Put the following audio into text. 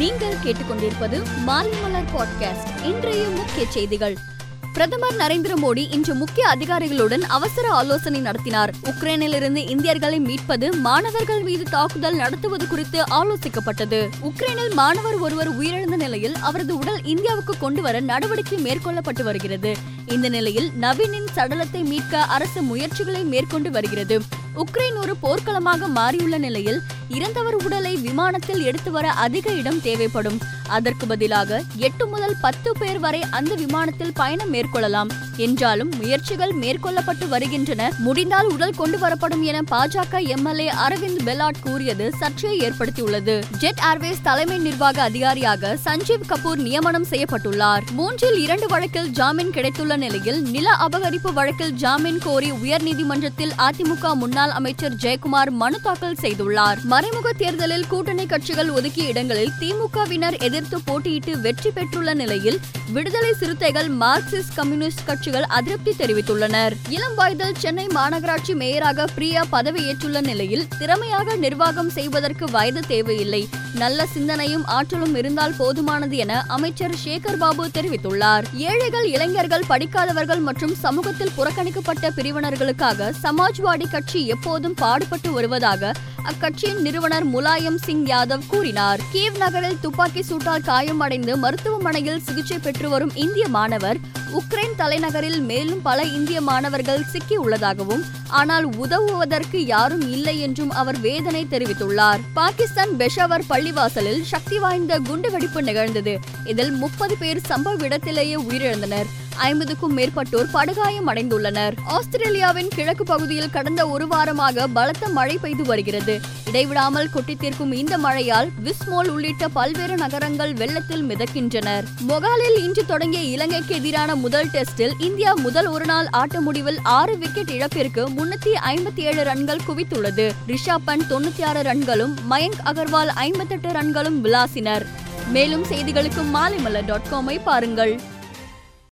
நீங்கள் கேட்டுக்கொண்டிருப்பது மாலைமலர் பாட்காஸ்ட் இன்றைய முக்கிய செய்திகள். பிரதமர் நரேந்திர மோடி இன்று முக்கிய அதிகாரிகளுடன் அவசர ஆலோசனை நடத்தினார். உக்ரைனிலிருந்து இந்தியர்களை மீட்பது மாணவர்கள் மீது தாக்குதல் நடத்துவது குறித்து ஆலோசிக்கப்பட்டது. உக்ரைனில் மாணவர் ஒருவர் உயிரிழந்த நிலையில் அவரது உடல் இந்தியாவுக்கு கொண்டு வர நடவடிக்கை மேற்கொள்ளப்பட்டு வருகிறது. இந்த நிலையில் நவீனின் சடலத்தை மீட்க அரசு முயற்சிகளை மேற்கொண்டு வருகிறது. உக்ரைன் ஒரு போர்க்களமாக மாறியுள்ள நிலையில் இறந்தவர் உடலை விமானத்தில் எடுத்து வர அதிக இடம் தேவைப்படும். அதற்கு பதிலாக எட்டு முதல் பத்து பேர் வரை அந்த விமானத்தில் பயணம் மேற்கொள்ளலாம். என்றாலும் முயற்சிகள் மேற்கொள்ளப்பட்டு வருகின்றன. முடிந்தால் உடல் கொண்டு வரப்படும் என பாஜக எம்எல்ஏ அரவிந்த் பெலாட் கூறியது சர்ச்சையை ஏற்படுத்தியுள்ளது. ஜெட் ஏர்வேஸ் தலைமை நிர்வாக அதிகாரியாக சஞ்சீவ் கபூர் நியமனம் செய்யப்பட்டுள்ளார். மூன்றில் இரண்டு வழக்கில் ஜாமீன் கிடைத்துள்ள நிலையில் நில அபகரிப்பு வழக்கில் ஜாமீன் கோரி உயர்நீதிமன்றத்தில் அதிமுக முன்னாள் அமைச்சர் ஜெயக்குமார் மனு தாக்கல் செய்துள்ளார். மறைமுக தேர்தலில் கூட்டணி கட்சிகள் ஒதுக்கிய இடங்களில் திமுகவினர் எதிர்த்து போட்டியிட்டு வெற்றி பெற்றுள்ள நிலையில் விடுதலை சிறுத்தைகள் மார்க்சிஸ்ட் கம்யூனிஸ்ட் கட்சிகள் அதிருப்தி தெரிவித்துள்ளனர். இளம் வயதில் சென்னை மாநகராட்சி மேயராக பிரியா பதவியேற்றுள்ள நிலையில் திறமையாக நிர்வாகம் செய்வதற்கு வயது தேவையில்லை. நல்ல சிந்தனையும் ஆற்றலும் இருந்தால் போதுமானது என அமைச்சர் சேகர் பாபு தெரிவித்துள்ளார். ஏழைகள் இளைஞர்கள் படிக்காதவர்கள் மற்றும் சமூகத்தில் புறக்கணிக்கப்பட்ட பிரிவினர்களுக்காக சமாஜ்வாடி கட்சி எப்போதும் பாடுபட்டு வருவதாக அக்கட்சியின் நிறுவனர் முலாயம் சிங் யாதவ் கூறினார். கீவ் நகரில் துப்பாக்கி சூட்டால் காயமடைந்து மருத்துவமனையில் சிகிச்சை பெற்று வரும் இந்திய மாணவர் உக்ரைன் தலைநகரில் மேலும் பல இந்திய மாணவர்கள் சிக்கி உள்ளதாகவும் ஆனால் உதவுவதற்கு யாரும் இல்லை என்றும் அவர் வேதனை தெரிவித்துள்ளார். பாகிஸ்தான் பெஷாவர் பள்ளிவாசலில் சக்தி வாய்ந்த குண்டுவெடிப்பு நிகழ்ந்தது. இதில் முப்பது பேர் சம்பவ இடத்திலேயே உயிரிழந்தனர். ஐம்பதுக்கும் மேற்பட்டோர் படுகாயம் அடைந்துள்ளனர். ஆஸ்திரேலியாவின் கிழக்கு பகுதியில் கடந்த ஒரு வாரமாக பலத்த மழை பெய்து வருகிறது. இடைவிடாமல் கொட்டித்தீர்க்கும் இந்த மழையால் விஸ்மோல் உள்ளிட்ட பல்வேறு நகரங்கள் வெள்ளத்தில் மிதக்கின்றனர். மொகாலில் இன்று தொடங்கிய இலங்கைக்கு எதிரான முதல் டெஸ்டில் இந்தியா முதல் ஒருநாள் ஆட்ட முடிவில் ஆறு விக்கெட் இழப்பிற்கு முன்னூத்தி ஐம்பத்தி ஏழு ரன்கள் குவித்துள்ளது. ரிஷாப் பண்ட் தொண்ணூத்தி ஆறு ரன்களும் மயங்க் அகர்வால் ஐம்பத்தெட்டு ரன்களும் விளாசினர். மேலும் செய்திகளுக்கு மாலைமலர் டாட் காமை பாருங்கள்.